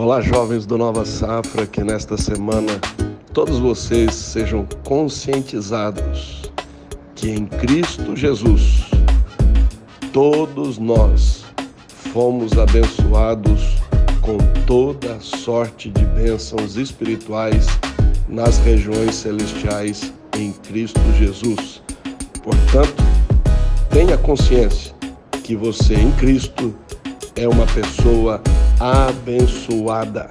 Olá, jovens do Nova Safra, que nesta semana todos vocês sejam conscientizados que em Cristo Jesus todos nós fomos abençoados com toda sorte de bênçãos espirituais nas regiões celestiais em Cristo Jesus. Portanto, tenha consciência que você em Cristo é uma pessoa abençoada abençoada.